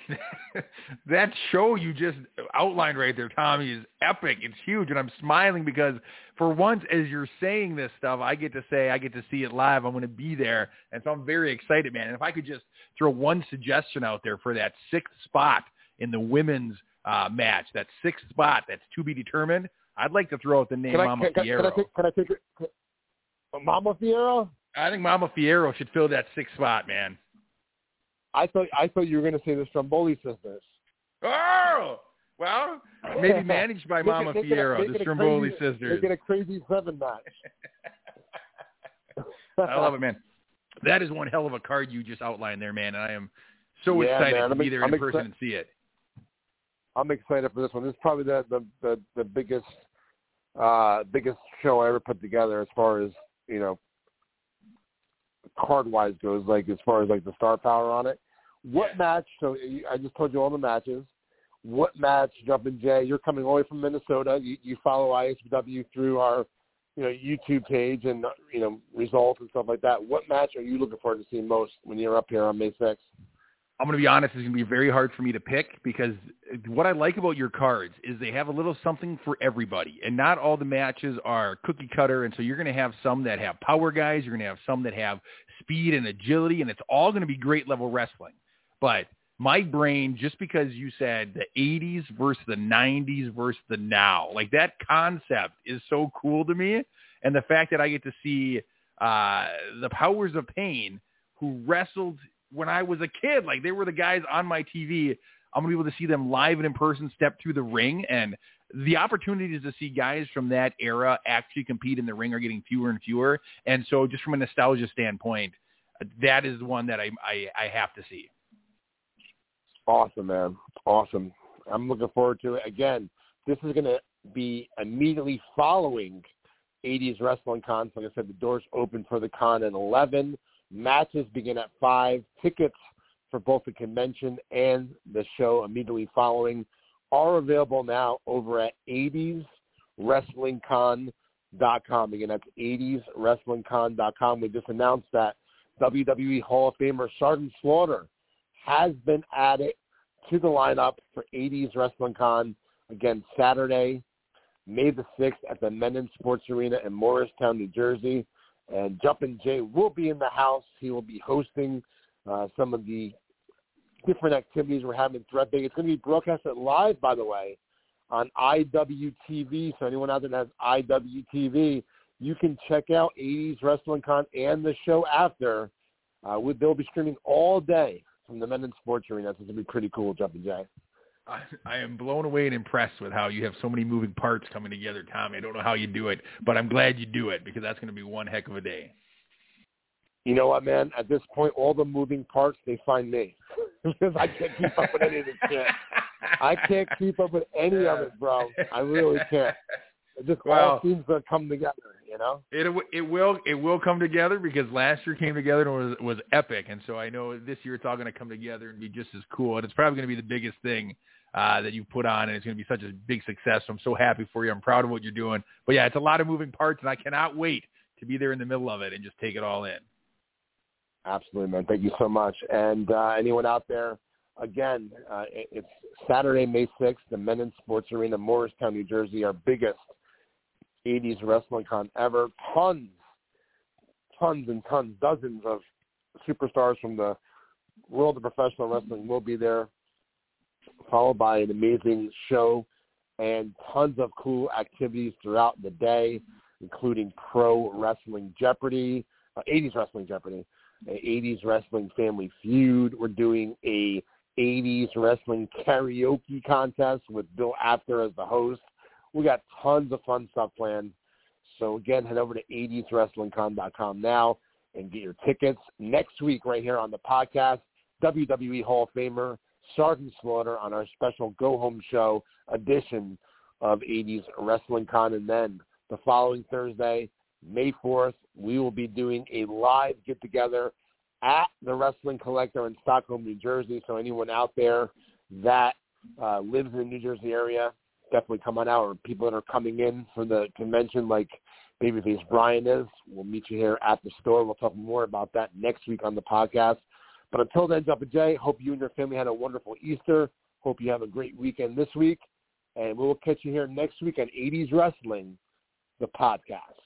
that show you just outlined right there, Tommy, is epic. It's huge, and I'm smiling because for once, as you're saying this stuff, I get to say I get to see it live. I'm going to be there, and so I'm very excited, man. And if I could just throw one suggestion out there for that sixth spot in the women's uh, match, that sixth spot that's to be determined, I'd like to throw out the name Can I, Mama can, Fierro. can I take, can I take it? Can, Mama Fierro? I think Mama Fierro should fill that sixth spot, man. I thought I thought you were going to say the Stromboli sisters. Oh, well, maybe managed by Mama make it a- Fierro, make the Stromboli crazy- sisters. Make it a crazy seven match. I love it, man. That is one hell of a card you just outlined there, man. And I am so Yeah, excited man. to be there I'm in person exci- and see it. I'm excited for this one. This is probably the the the, the biggest uh biggest show I ever put together as far as you know card wise goes. Like as far as like the star power on it. What match? So I just told you all the matches. What match, Jumpin' Jay? You're coming all the way from Minnesota. You, you follow ISW through our you know YouTube page and you know results and stuff like that. What match are you looking forward to seeing most when you're up here on May 6th? I'm going to be honest, it's going to be very hard for me to pick because what I like about your cards is they have a little something for everybody. And not all the matches are cookie cutter. And so you're going to have some that have power guys. You're going to have some that have speed and agility. And it's all going to be great level wrestling. But my brain, just because you said the 80s versus the 90s versus the now, like that concept is so cool to me. And the fact that I get to see uh, the powers of pain who wrestled when I was a kid. Like they were the guys on my TV. I'm gonna be able to see them live and in person step through the ring, and the opportunities to see guys from that era actually compete in the ring are getting fewer and fewer. And so, just from a nostalgia standpoint, that is one that I I, I have to see. Awesome, man. Awesome. I'm looking forward to it. Again, this is going to be immediately following 80s Wrestling Con. Like I said, the doors open for the con at 11. Matches begin at 5. Tickets for both the convention and the show immediately following are available now over at 80s Wrestling Con com. Again, that's 80swrestlingcon.com. We just announced that WWE Hall of Famer Sergeant Slaughter has been added to the lineup for 80s Wrestling Con. Again, Saturday, May the 6th at the Mennen Sports Arena in Morristown, New Jersey. And Jumpin' Jay will be in the house. He will be hosting uh, some of the different activities we're having throughout It's going to be broadcasted live, by the way, on IWTV. So anyone out there that has IWTV, you can check out 80s Wrestling Con and the show after. Uh, they'll be streaming all day from the Mennen Sports Arena. So it's going to be pretty cool, Jumping Jay. I am blown away and impressed with how you have so many moving parts coming together, Tommy. I don't know how you do it, but I'm glad you do it because that's going to be one heck of a day. You know what, man? At this point, all the moving parts they find me because I can't keep up with any of this shit. I can't keep up with any of it, bro. I really can't. It just well, all seems to come together, you know. It it will it will come together because last year came together and was was epic, and so I know this year it's all going to come together and be just as cool. And it's probably going to be the biggest thing uh, that you put on, and it's going to be such a big success. So I'm so happy for you. I'm proud of what you're doing. But yeah, it's a lot of moving parts, and I cannot wait to be there in the middle of it and just take it all in. Absolutely, man. Thank you so much. And uh, anyone out there, again, uh, it's Saturday, May 6th, the Mennen Sports Arena, Morristown, New Jersey, our biggest 80s wrestling con ever. Tons, tons and tons, dozens of superstars from the world of professional wrestling will be there followed by an amazing show and tons of cool activities throughout the day, including Pro Wrestling Jeopardy, uh, 80s Wrestling Jeopardy, 80s Wrestling Family Feud. We're doing a 80s Wrestling Karaoke contest with Bill Apter as the host. We got tons of fun stuff planned. So again, head over to 80swrestlingcon.com now and get your tickets. Next week, right here on the podcast, WWE Hall of Famer Sergeant Slaughter on our special Go Home Show edition of 80s Wrestling Con. And then the following Thursday, May 4th, we will be doing a live get-together at the Wrestling Collector in Stockholm, New Jersey. So anyone out there that uh, lives in the New Jersey area, definitely come on out. Or people that are coming in for the convention like Babyface Brian is, we'll meet you here at the store. We'll talk more about that next week on the podcast. But until then, Jumpin' Jay, hope you and your family had a wonderful Easter. Hope you have a great weekend this week. And we will catch you here next week on 80s Wrestling, the podcast.